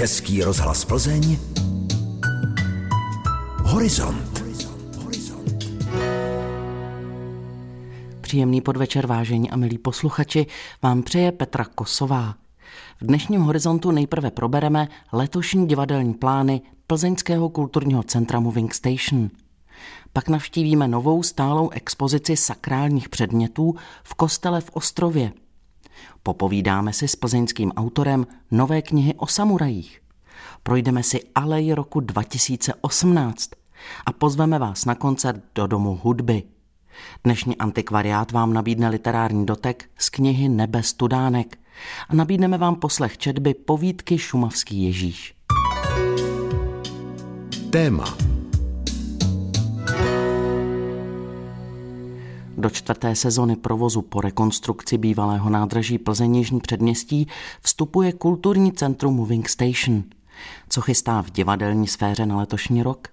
Český rozhlas Plzeň Horizont. Příjemný podvečer, vážení a milí posluchači, vám přeje Petra Kosová. V dnešním horizontu nejprve probereme letošní divadelní plány Plzeňského kulturního centra Moving Station. Pak navštívíme novou stálou expozici sakrálních předmětů v kostele v Ostrově. Popovídáme si s plzeňským autorem nové knihy o samurajích. Projdeme si alej roku 2018 a pozveme vás na koncert do Domu hudby. Dnešní antikvariát vám nabídne literární dotek z knihy Nebe studánek a nabídneme vám poslech četby povídky Šumavský Ježíš. Téma Do čtvrté sezony provozu po rekonstrukci bývalého nádraží Plzeň Jižní předměstí vstupuje kulturní centrum Moving Station. Co chystá v divadelní sféře na letošní rok?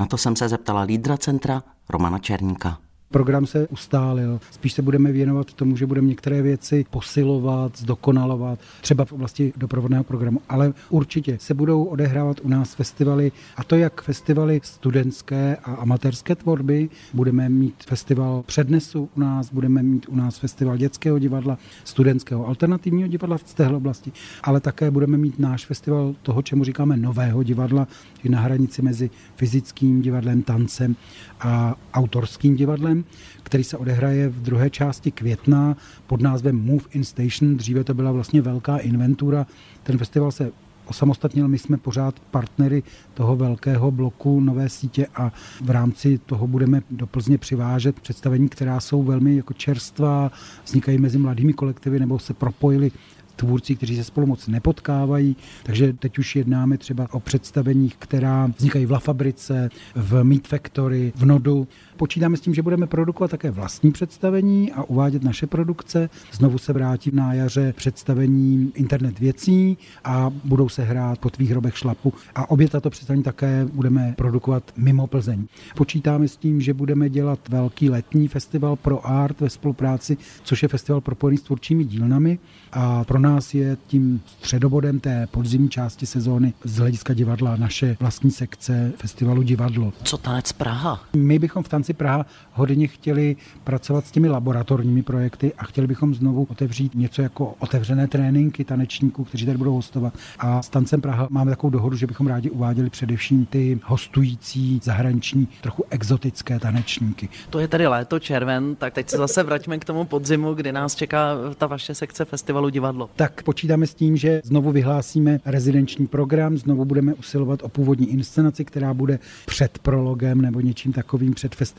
Na to jsem se zeptala lídra centra Romana Černíka. Program se ustálil, spíš se budeme věnovat tomu, že budeme některé věci posilovat, zdokonalovat, třeba v oblasti doprovodného programu, ale určitě se budou odehrávat u nás festivaly, a to jak festivaly studentské a amatérské tvorby, budeme mít festival přednesu u nás, budeme mít u nás festival dětského divadla, studentského alternativního divadla v téhle oblasti, ale také budeme mít náš festival toho, čemu říkáme nového divadla, na hranici mezi fyzickým divadlem, tancem a autorským divadlem který se odehraje v druhé části května pod názvem Move in Station. Dříve to byla vlastně velká inventura. Ten festival se osamostatnil, my jsme pořád partnery toho velkého bloku nové sítě a v rámci toho budeme do Plzně přivážet představení, která jsou velmi jako čerstvá, vznikají mezi mladými kolektivy nebo se propojili tvůrci, kteří se spolu moc nepotkávají. Takže teď už jednáme třeba o představeních, která vznikají v La Fabrice, v Meat Factory, v Nodu. Počítáme s tím, že budeme produkovat také vlastní představení a uvádět naše produkce. Znovu se vrátí na jaře představení Internet věcí a budou se hrát po tvých hrobech šlapu. A obě tato představení také budeme produkovat mimo Plzeň. Počítáme s tím, že budeme dělat velký letní festival pro art ve spolupráci, což je festival propojený s tvůrčími dílnami. A pro nás je tím středobodem té podzimní části sezóny z hlediska divadla naše vlastní sekce festivalu Divadlo. Co tanec Praha? My bychom v Tanci Praha hodně chtěli pracovat s těmi laboratorními projekty a chtěli bychom znovu otevřít něco jako otevřené tréninky tanečníků, kteří tady budou hostovat. A s Tancem Praha máme takovou dohodu, že bychom rádi uváděli především ty hostující zahraniční, trochu exotické tanečníky. To je tedy léto, červen, tak teď se zase vraťme k tomu podzimu, kdy nás čeká ta vaše sekce festivalu divadlo. Tak počítáme s tím, že znovu vyhlásíme rezidenční program, znovu budeme usilovat o původní inscenaci, která bude před prologem nebo něčím takovým před festivalem.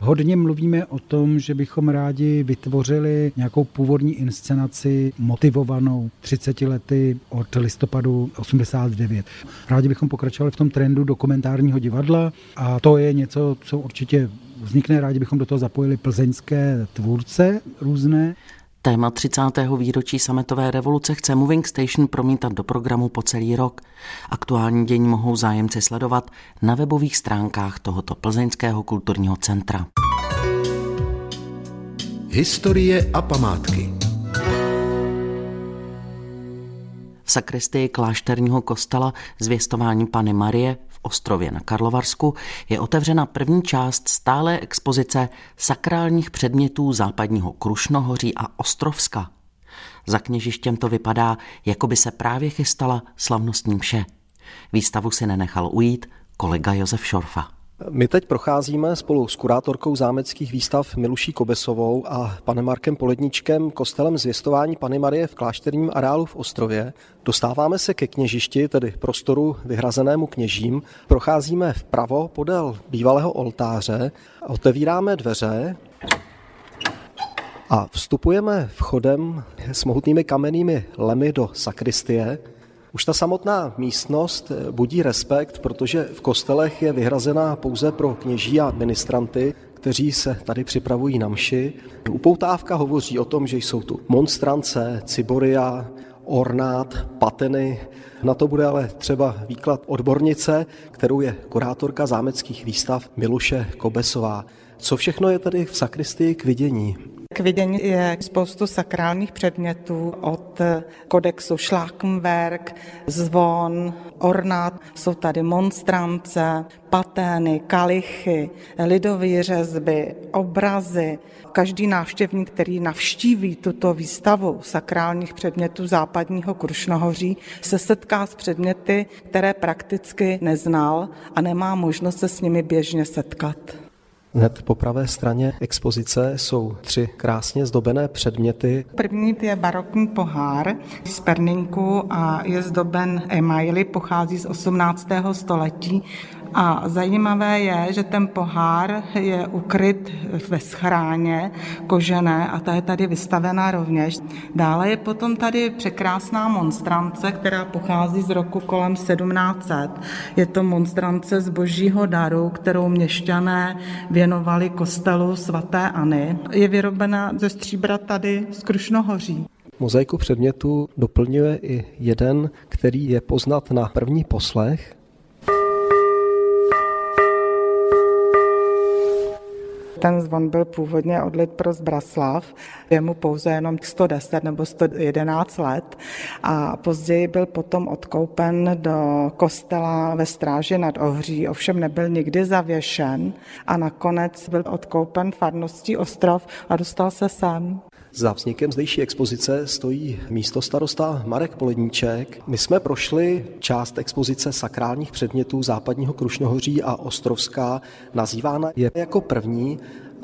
Hodně mluvíme o tom, že bychom rádi vytvořili nějakou původní inscenaci motivovanou 30 lety od listopadu 89. Rádi bychom pokračovali v tom trendu dokumentárního divadla a to je něco, co určitě vznikne. Rádi bychom do toho zapojili plzeňské tvůrce různé. Téma 30. výročí sametové revoluce chce Moving Station promítat do programu po celý rok. Aktuální dění mohou zájemci sledovat na webových stránkách tohoto plzeňského kulturního centra. Historie a památky V sakristii klášterního kostela zvěstování Pany Marie Ostrově na Karlovarsku je otevřena první část stálé expozice sakrálních předmětů západního Krušnohoří a Ostrovska. Za kněžištěm to vypadá, jako by se právě chystala slavnostní mše. Výstavu si nenechal ujít kolega Josef Šorfa. My teď procházíme spolu s kurátorkou zámeckých výstav Miluší Kobesovou a panem Markem Poledničkem kostelem zvěstování Pany Marie v klášterním areálu v Ostrově. Dostáváme se ke kněžišti, tedy prostoru vyhrazenému kněžím. Procházíme vpravo podél bývalého oltáře, otevíráme dveře a vstupujeme vchodem s mohutnými kamennými lemy do sakristie. Už ta samotná místnost budí respekt, protože v kostelech je vyhrazená pouze pro kněží a ministranty, kteří se tady připravují na mši. Upoutávka hovoří o tom, že jsou tu monstrance, ciboria, ornát, pateny. Na to bude ale třeba výklad odbornice, kterou je kurátorka zámeckých výstav Miluše Kobesová. Co všechno je tady v sakristii k vidění? K vidění je spoustu sakrálních předmětů od kodexu Schlackenberg, zvon, ornát, jsou tady monstrance, patény, kalichy, lidové řezby, obrazy. Každý návštěvník, který navštíví tuto výstavu sakrálních předmětů západního Krušnohoří, se setká s předměty, které prakticky neznal a nemá možnost se s nimi běžně setkat. Hned po pravé straně expozice jsou tři krásně zdobené předměty. První je barokní pohár z perninku a je zdoben emaily, pochází z 18. století. A zajímavé je, že ten pohár je ukryt ve schráně kožené a ta je tady vystavená rovněž. Dále je potom tady překrásná monstrance, která pochází z roku kolem 1700. Je to monstrance z božího daru, kterou měšťané věnovali kostelu svatéAny. Je vyrobena ze stříbra tady z Krušnohoří. Mozaiku předmětu doplňuje i jeden, který je poznat na první poslech, Ten zvon byl původně odlit pro Zbraslav, je mu pouze jenom 110 nebo 111 let a později byl potom odkoupen do kostela ve Stráži nad Ohří, ovšem nebyl nikdy zavěšen a nakonec byl odkoupen farností Ostrov a dostal se sem. Za vznikem zdejší expozice stojí místo starosta Marek Poledníček. My jsme prošli část expozice sakrálních předmětů západního Krušnohoří a Ostrovská. Nazývána je jako první.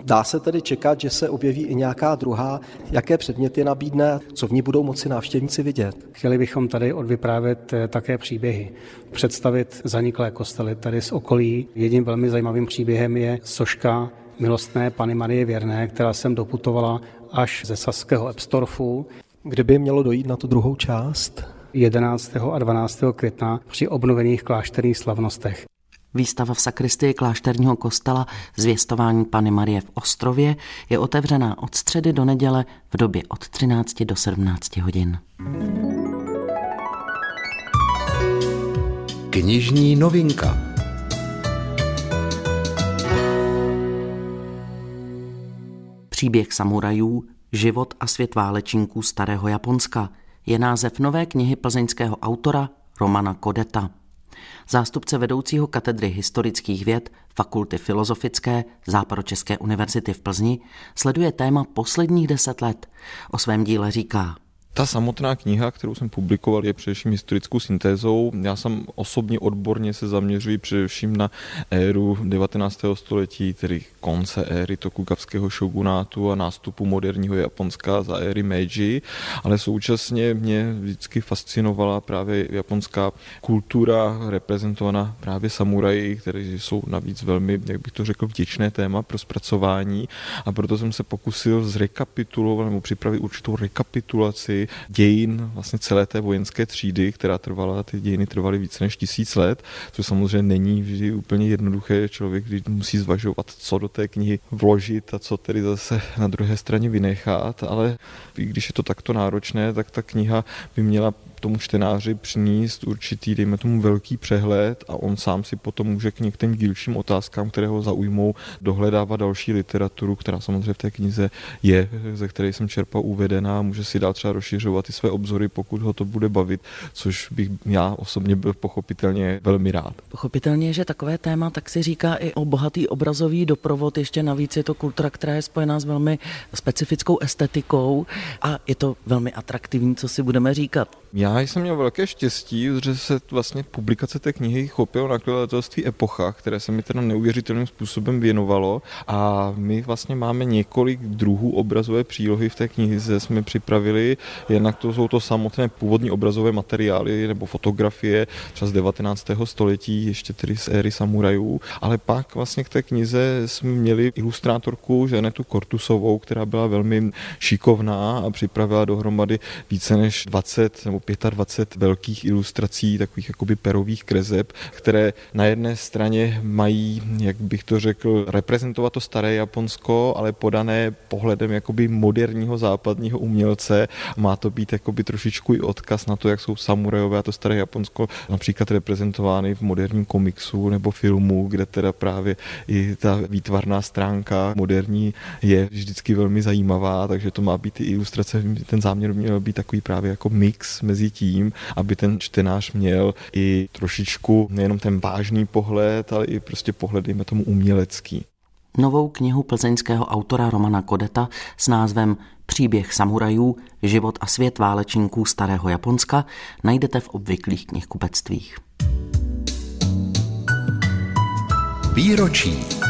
Dá se tedy čekat, že se objeví i nějaká druhá, jaké předměty nabídne, co v ní budou moci návštěvníci vidět. Chtěli bychom tady odvyprávět eh, také příběhy, představit zaniklé kostely tady z okolí. Jedním velmi zajímavým příběhem je soška milostné Pany Marie Věrné, která sem doputovala až ze Saského Epstorfu. Kdyby mělo dojít na tu druhou část? 11. a 12. května při obnovených klášterních slavnostech. Výstava v sakristii klášterního kostela Zvěstování Pany Marie v Ostrově je otevřená od středy do neděle v době od 13 do 17 hodin. Knižní novinka Příběh samurajů, život a svět válečníků starého Japonska je název nové knihy plzeňského autora Romana Kodeta. Zástupce vedoucího katedry historických věd Fakulty filozofické Západočeské univerzity v Plzni sleduje téma posledních deset let. O svém díle říká – ta samotná kniha, kterou jsem publikoval, je především historickou syntézou. Já jsem osobně odborně se zaměřuji především na éru 19. století, tedy konce éry tokugavského shogunátu a nástupu moderního Japonska za éry Meiji, ale současně mě vždycky fascinovala právě japonská kultura reprezentovaná právě samuraji, kteří jsou navíc velmi, jak bych to řekl, vděčné téma pro zpracování a proto jsem se pokusil zrekapitulovat nebo připravit určitou rekapitulaci dějin vlastně celé té vojenské třídy, která trvala, ty dějiny trvaly více než tisíc let, což samozřejmě není vždy úplně jednoduché. Člověk když musí zvažovat, co do té knihy vložit a co tedy zase na druhé straně vynechat, ale i když je to takto náročné, tak ta kniha by měla tomu čtenáři přinést určitý, dejme tomu, velký přehled a on sám si potom může k některým dílčím otázkám, které ho zaujmou, dohledávat další literaturu, která samozřejmě v té knize je, ze které jsem čerpal uvedená, může si dál třeba rozšiřovat i své obzory, pokud ho to bude bavit, což bych já osobně byl pochopitelně velmi rád. Pochopitelně, že takové téma tak si říká i o bohatý obrazový doprovod, ještě navíc je to kultura, která je spojená s velmi specifickou estetikou a je to velmi atraktivní, co si budeme říkat. Já jsem měl velké štěstí, že se vlastně publikace té knihy chopilo nakladatelství Epocha, které se mi teda neuvěřitelným způsobem věnovalo a my vlastně máme několik druhů obrazové přílohy v té knize jsme připravili, jednak to jsou to samotné původní obrazové materiály nebo fotografie třeba z 19. století, ještě tedy z éry samurajů, ale pak vlastně k té knize jsme měli ilustrátorku Ženetu Kortusovou, která byla velmi šikovná a připravila dohromady více než 20 nebo 25 velkých ilustrací, takových jakoby perových kreseb, které na jedné straně mají, jak bych to řekl, reprezentovat to staré Japonsko, ale podané pohledem jakoby moderního západního umělce. Má to být jakoby trošičku i odkaz na to, jak jsou samurajové a to staré Japonsko například reprezentovány v moderním komiksu nebo filmu, kde teda právě i ta výtvarná stránka moderní je vždycky velmi zajímavá, takže to má být i ilustrace, ten záměr měl být takový právě jako mix mezi tím, aby ten čtenář měl i trošičku nejenom ten vážný pohled, ale i prostě pohled, dejme tomu, umělecký. Novou knihu plzeňského autora Romana Kodeta s názvem Příběh samurajů, život a svět válečníků starého Japonska najdete v obvyklých knihkupectvích. Výročí.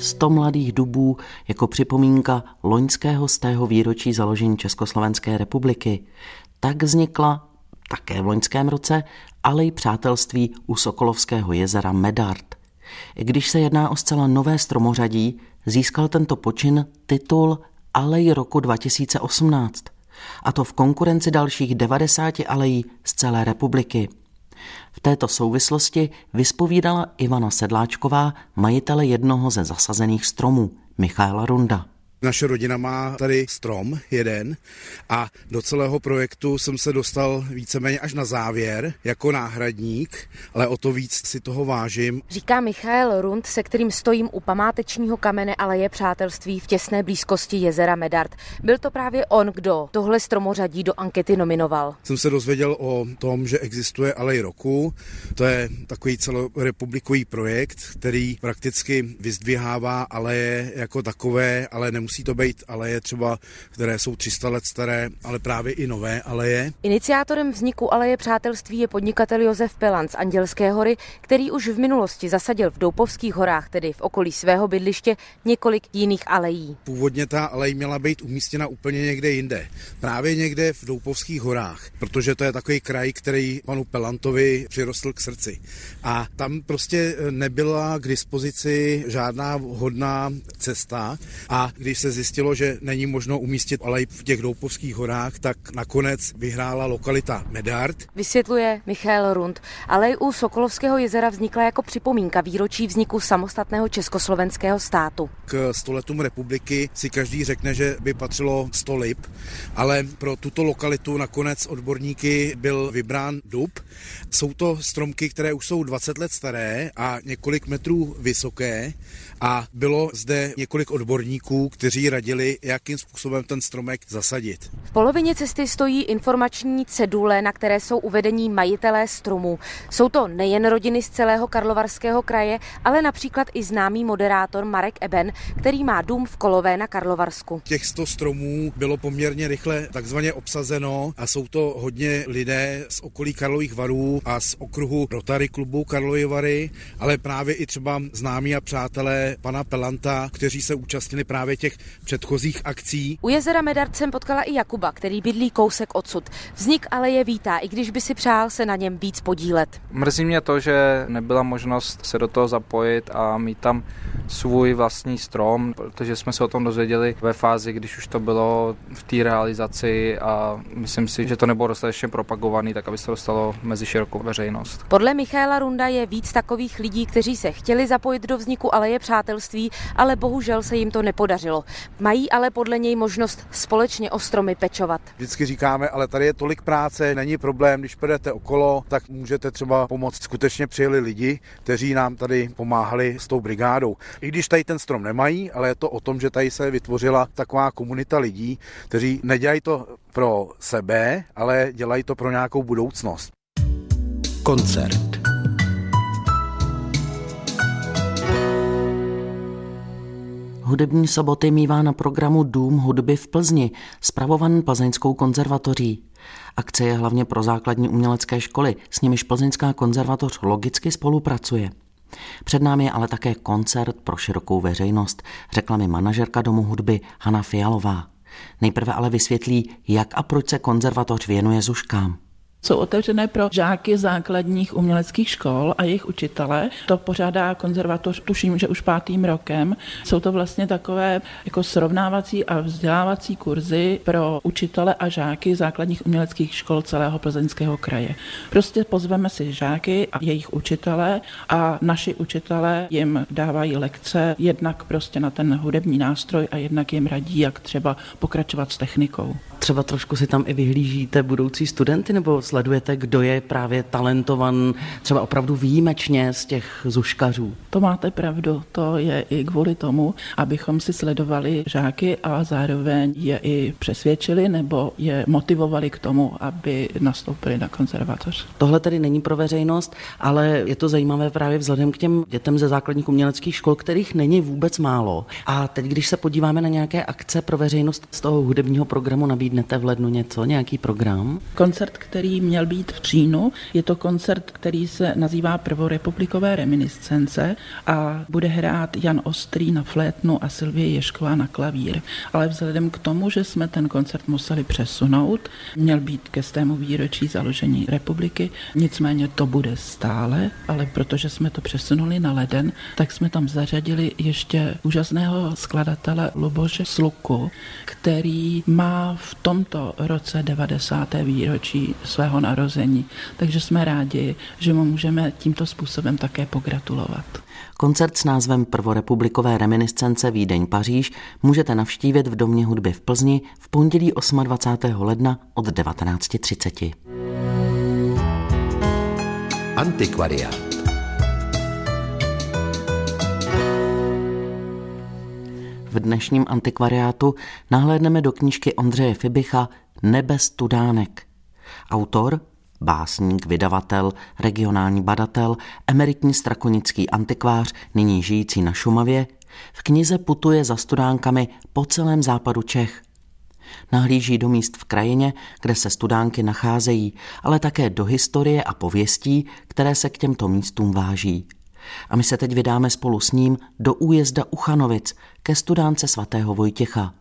Sto mladých dubů jako připomínka loňského stého výročí založení Československé republiky. Tak vznikla také v loňském roce, ale i přátelství u Sokolovského jezera Medard. I když se jedná o zcela nové stromořadí, získal tento počin titul Alej roku 2018. A to v konkurenci dalších 90 alejí z celé republiky. V této souvislosti vyspovídala Ivana Sedláčková, majitele jednoho ze zasazených stromů, Michaela Runda. Naše rodina má tady strom jeden a do celého projektu jsem se dostal víceméně až na závěr jako náhradník, ale o to víc si toho vážím. Říká Michael Rund, se kterým stojím u památečního kamene Aleje přátelství v těsné blízkosti jezera Medard. Byl to právě on, kdo tohle stromořadí do ankety nominoval. Jsem se dozvěděl o tom, že existuje Alej roku. To je takový celorepublikový projekt, který prakticky vyzdvihává aleje jako takové, ale nemusí nemusí to být aleje třeba, které jsou 300 let staré, ale právě i nové aleje. Iniciátorem vzniku aleje přátelství je podnikatel Josef Pelan z Andělské hory, který už v minulosti zasadil v Doupovských horách, tedy v okolí svého bydliště, několik jiných alejí. Původně ta alej měla být umístěna úplně někde jinde. Právě někde v Doupovských horách, protože to je takový kraj, který panu Pelantovi přirostl k srdci. A tam prostě nebyla k dispozici žádná vhodná cesta a když se zjistilo, že není možno umístit alej v těch Doupovských horách, tak nakonec vyhrála lokalita Medard. Vysvětluje Michal Rund. Alej u Sokolovského jezera vznikla jako připomínka výročí vzniku samostatného československého státu. K stoletům republiky si každý řekne, že by patřilo 100 lip, ale pro tuto lokalitu nakonec odborníky byl vybrán dub. Jsou to stromky, které už jsou 20 let staré a několik metrů vysoké a bylo zde několik odborníků, kteří radili, jakým způsobem ten stromek zasadit. V polovině cesty stojí informační cedule, na které jsou uvedení majitelé stromů. Jsou to nejen rodiny z celého Karlovarského kraje, ale například i známý moderátor Marek Eben, který má dům v Kolové na Karlovarsku. Těch 100 stromů bylo poměrně rychle takzvaně obsazeno a jsou to hodně lidé z okolí Karlových varů a z okruhu Rotary klubu Karlovy Vary, ale právě i třeba známí a přátelé pana Pelanta, kteří se účastnili právě těch předchozích akcí. U jezera Medard jsem potkala i Jakuba, který bydlí kousek odsud. Vznik ale je vítá, i když by si přál se na něm víc podílet. Mrzí mě to, že nebyla možnost se do toho zapojit a mít tam svůj vlastní strom, protože jsme se o tom dozvěděli ve fázi, když už to bylo v té realizaci a myslím si, že to nebylo dostatečně propagovaný, tak aby se to dostalo mezi širokou veřejnost. Podle Michaela Runda je víc takových lidí, kteří se chtěli zapojit do vzniku aleje přátelství, ale bohužel se jim to nepodařilo. Mají ale podle něj možnost společně o stromy pečovat. Vždycky říkáme, ale tady je tolik práce, není problém, když půjdete okolo, tak můžete třeba pomoct. Skutečně přijeli lidi, kteří nám tady pomáhali s tou brigádou. I když tady ten strom nemají, ale je to o tom, že tady se vytvořila taková komunita lidí, kteří nedělají to pro sebe, ale dělají to pro nějakou budoucnost. Koncert. Hudební soboty mívá na programu Dům hudby v Plzni, spravovaný Plzeňskou konzervatoří. Akce je hlavně pro základní umělecké školy, s nimiž Plzeňská konzervatoř logicky spolupracuje. Před námi je ale také koncert pro širokou veřejnost, řekla mi manažerka Domu hudby Hana Fialová. Nejprve ale vysvětlí, jak a proč se konzervatoř věnuje zuškám. Jsou otevřené pro žáky základních uměleckých škol a jejich učitele. To pořádá konzervatoř, tuším, že už pátým rokem. Jsou to vlastně takové jako srovnávací a vzdělávací kurzy pro učitele a žáky základních uměleckých škol celého plzeňského kraje. Prostě pozveme si žáky a jejich učitele a naši učitele jim dávají lekce jednak prostě na ten hudební nástroj a jednak jim radí, jak třeba pokračovat s technikou. Třeba trošku si tam i vyhlížíte budoucí studenty nebo sledujete, kdo je právě talentovan třeba opravdu výjimečně z těch zuškařů? To máte pravdu, to je i kvůli tomu, abychom si sledovali žáky a zároveň je i přesvědčili nebo je motivovali k tomu, aby nastoupili na konzervatoř. Tohle tedy není pro veřejnost, ale je to zajímavé právě vzhledem k těm dětem ze základních uměleckých škol, kterých není vůbec málo. A teď, když se podíváme na nějaké akce pro veřejnost z toho hudebního programu, nabídnete v lednu něco, nějaký program? Koncert, který měl být v říjnu, je to koncert, který se nazývá Prvorepublikové reminiscence a bude hrát Jan Ostrý na flétnu a Silvie Ješková na klavír. Ale vzhledem k tomu, že jsme ten koncert museli přesunout, měl být ke stému výročí založení republiky, nicméně to bude stále, ale protože jsme to přesunuli na leden, tak jsme tam zařadili ještě úžasného skladatele Luboše Sluku, který má v tomto roce 90. výročí svého narození. Takže jsme rádi, že mu můžeme tímto způsobem také pogratulovat. Koncert s názvem Prvorepublikové reminiscence Vídeň Paříž můžete navštívit v Domě hudby v Plzni v pondělí 28. ledna od 19.30. Antikvariát. V dnešním antikvariátu nahlédneme do knížky Ondřeje Fibicha Nebe studánek. Autor, básník, vydavatel, regionální badatel, emeritní strakonický antikvář, nyní žijící na Šumavě, v knize putuje za studánkami po celém západu Čech. Nahlíží do míst v krajině, kde se studánky nacházejí, ale také do historie a pověstí, které se k těmto místům váží. A my se teď vydáme spolu s ním do újezda Uchanovic ke studánce svatého Vojtěcha.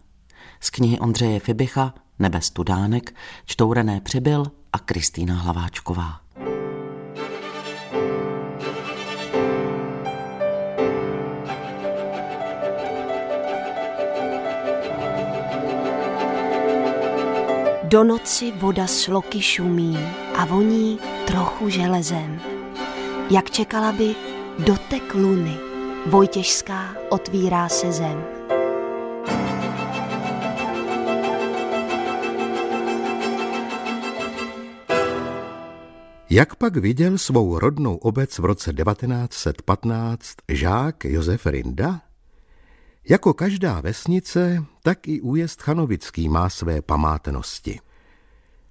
Z knihy Ondřeje Fibicha Nebe studánek čtou René Přibyl a Kristýna Hlaváčková. Do noci voda sloky šumí a voní trochu železem. Jak čekala by dotek luny, Vojtěžská otvírá se zem. Jak pak viděl svou rodnou obec v roce 1915 žák Josef Rinda? Jako každá vesnice, tak i újezd Chanovický má své památnosti.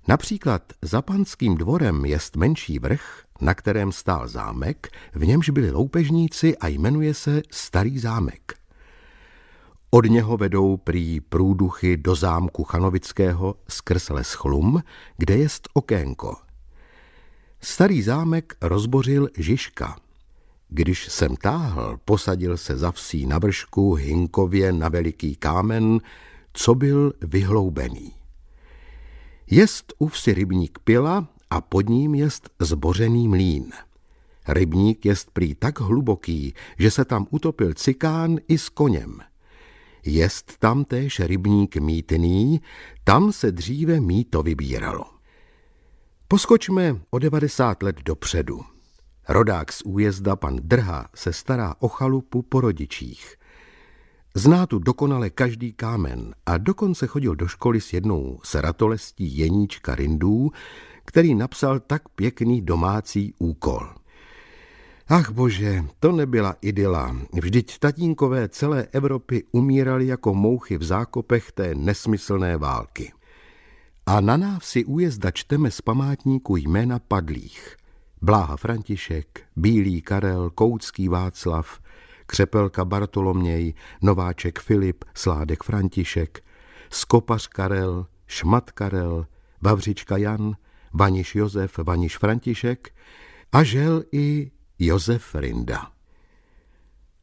Například za panským dvorem jest menší vrch, na kterém stál zámek, v němž byli loupežníci a jmenuje se Starý zámek. Od něho vedou prý průduchy do zámku Chanovického skrz les Chlum, kde jest okénko. Starý zámek rozbořil Žižka. Když jsem táhl, posadil se za vsí na vršku Hinkově na veliký kámen, co byl vyhloubený. Jest u vsi rybník pila a pod ním jest zbořený mlín. Rybník jest prý tak hluboký, že se tam utopil cikán i s koněm. Jest tam též rybník mítný, tam se dříve míto vybíralo. Poskočme o 90 let dopředu. Rodák z újezda pan Drha se stará o chalupu po rodičích. Zná tu dokonale každý kámen a dokonce chodil do školy s jednou seratolestí Jeníčka Rindů, který napsal tak pěkný domácí úkol. Ach bože, to nebyla idyla. Vždyť tatínkové celé Evropy umírali jako mouchy v zákopech té nesmyslné války. A na návsi újezda čteme z památníku jména padlých. Bláha František, Bílý Karel, Koutský Václav, Křepelka Bartoloměj, Nováček Filip, Sládek František, Skopař Karel, Šmat Karel, Vavřička Jan, Vaniš Josef, Vaniš František a žel i Josef Rinda.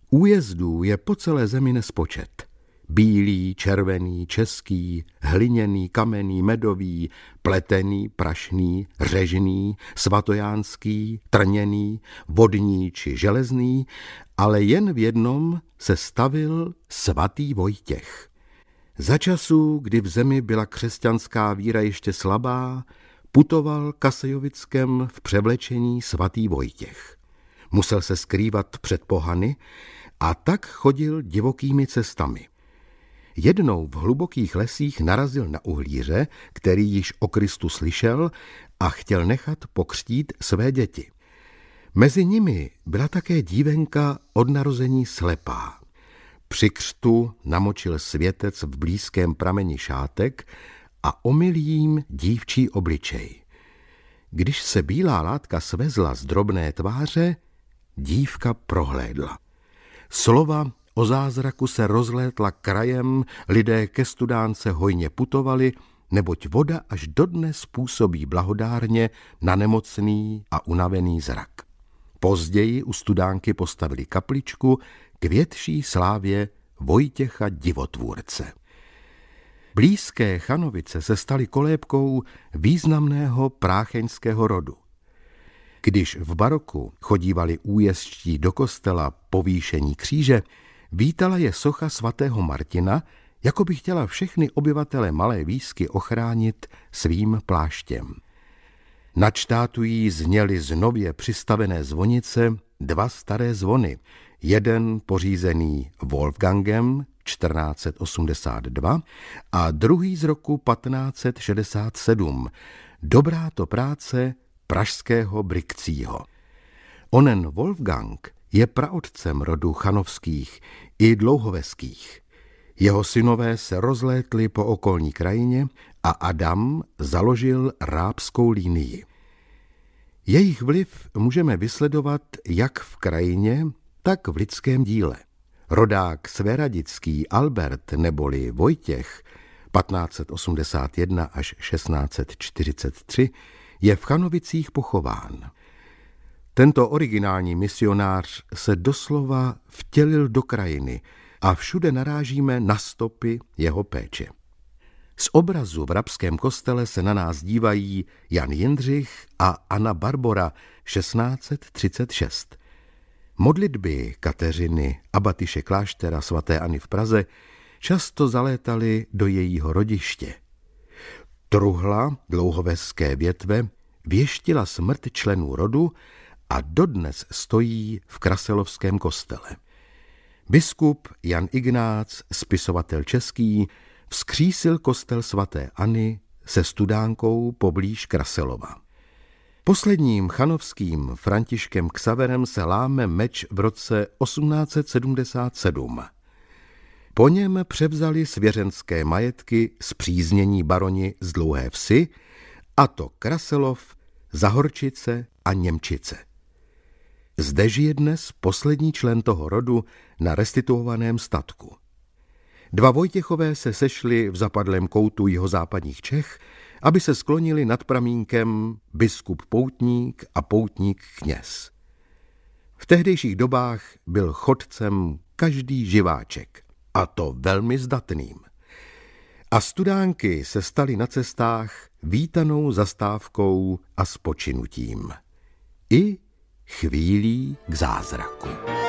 Újezdů je po celé zemi nespočet. Bílý, červený, český, hliněný, kamenný, medový, pletený, prašný, řežný, svatojánský, trněný, vodní či železný, ale jen v jednom se stavil svatý Vojtěch. Za časů, kdy v zemi byla křesťanská víra ještě slabá, putoval Kasejovickem v převlečení svatý Vojtěch. Musel se skrývat před pohany a tak chodil divokými cestami. Jednou v hlubokých lesích narazil na uhlíře, který již o Kristu slyšel a chtěl nechat pokřtít své děti. Mezi nimi byla také dívenka od narození slepá. Při křtu namočil světec v blízkém prameni šátek a omyl jím dívčí obličej. Když se bílá látka svezla z drobné tváře, dívka prohlédla. Slova o zázraku se rozlétla krajem, lidé ke studánce hojně putovali, neboť voda až dodnes působí blahodárně na nemocný a unavený zrak. Později u studánky postavili kapličku k větší slávě Vojtěcha Divotvůrce. Blízké Chanovice se staly kolébkou významného prácheňského rodu. Když v baroku chodívali újezdští do kostela povýšení kříže, vítala je socha svatého Martina, jako by chtěla všechny obyvatele Malé výsky ochránit svým pláštěm. Na štátu jí zněly z nově přistavené zvonice dva staré zvony, jeden pořízený Wolfgangem 1482 a druhý z roku 1567. Dobrá to práce pražského Brikcího. Onen Wolfgang je praotcem rodu chanovských i dlouhoveských. Jeho synové se rozlétli po okolní krajině a Adam založil rábskou línii. Jejich vliv můžeme vysledovat jak v krajině, tak v lidském díle. Rodák Sveradický Albert neboli Vojtěch 1581 až 1643 je v Chanovicích pochován. Tento originální misionář se doslova vtělil do krajiny a všude narážíme na stopy jeho péče. Z obrazu v rabském kostele se na nás dívají Jan Jindřich a Anna Barbora 1636. Modlitby Kateřiny a Batyše kláštera svaté Ani v Praze často zalétaly do jejího rodiště. Truhla dlouhoveské větve věštila smrt členů rodu a dodnes stojí v Kraselovském kostele. Biskup Jan Ignác, spisovatel český, vzkřísil kostel svatéAny se studánkou poblíž Kraselova. Posledním chanovským Františkem Ksaverem se láme meč v roce 1877. Po něm převzali svěřenské majetky zpříznění baroni z Dlouhé vsi, a to Kraselov, Zahorčice a Němčice. Zde žije dnes poslední člen toho rodu na restituovaném statku. Dva Vojtěchové se sešli v zapadlém koutu jihozápadních Čech, aby se sklonili nad pramínkem biskup poutník a poutník kněz. V tehdejších dobách byl chodcem každý živáček, a to velmi zdatným. A studánky se staly na cestách vítanou zastávkou a spočinutím. I chvílí k zázraku.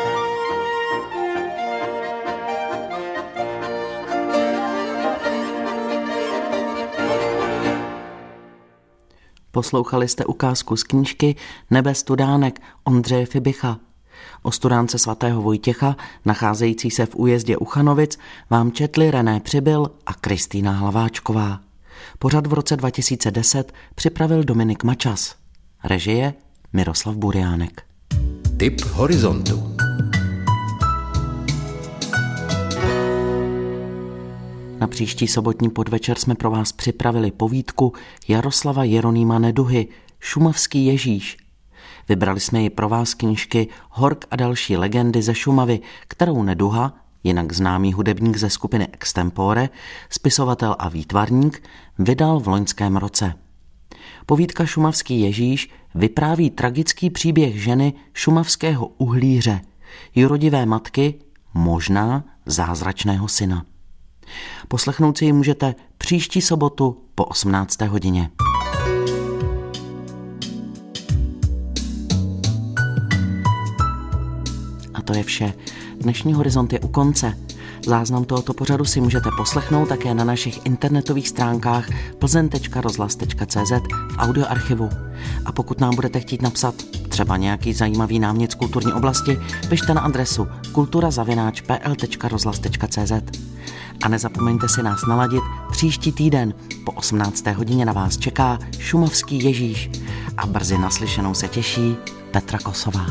Poslouchali jste ukázku z knížky Nebe studánek Ondřeje Fibicha. O studánce svatého Vojtěcha, nacházející se v újezdě Uchanovic, vám četli René Přibyl a Kristýna Hlaváčková. Pořad v roce 2010 připravil Dominik Mačas. Režie Miroslav Buriánek. Tip horizontu. Na příští sobotní podvečer jsme pro vás připravili povídku Jaroslava Jeronýma Neduhy, Šumavský Ježíš. Vybrali jsme ji pro vás knížky Hork a další legendy ze Šumavy, kterou Neduha, jinak známý hudebník ze skupiny Extempore, spisovatel a výtvarník, vydal v loňském roce. Povídka Šumavský Ježíš vypráví tragický příběh ženy šumavského uhlíře, rodivé matky, možná zázračného syna. Poslechnout si ji můžete příští sobotu po 18. hodině. A to je vše. Dnešní horizont je u konce. Záznam tohoto pořadu si můžete poslechnout také na našich internetových stránkách plzen.rozhlas.cz v audioarchivu. A pokud nám budete chtít napsat třeba nějaký zajímavý námět z kulturní oblasti, pište na adresu kulturazavináč.pl.rozhlas.cz A nezapomeňte si nás naladit příští týden. Po 18. hodině na vás čeká Šumovský Ježíš. A brzy naslyšenou se těší Petra Kosová.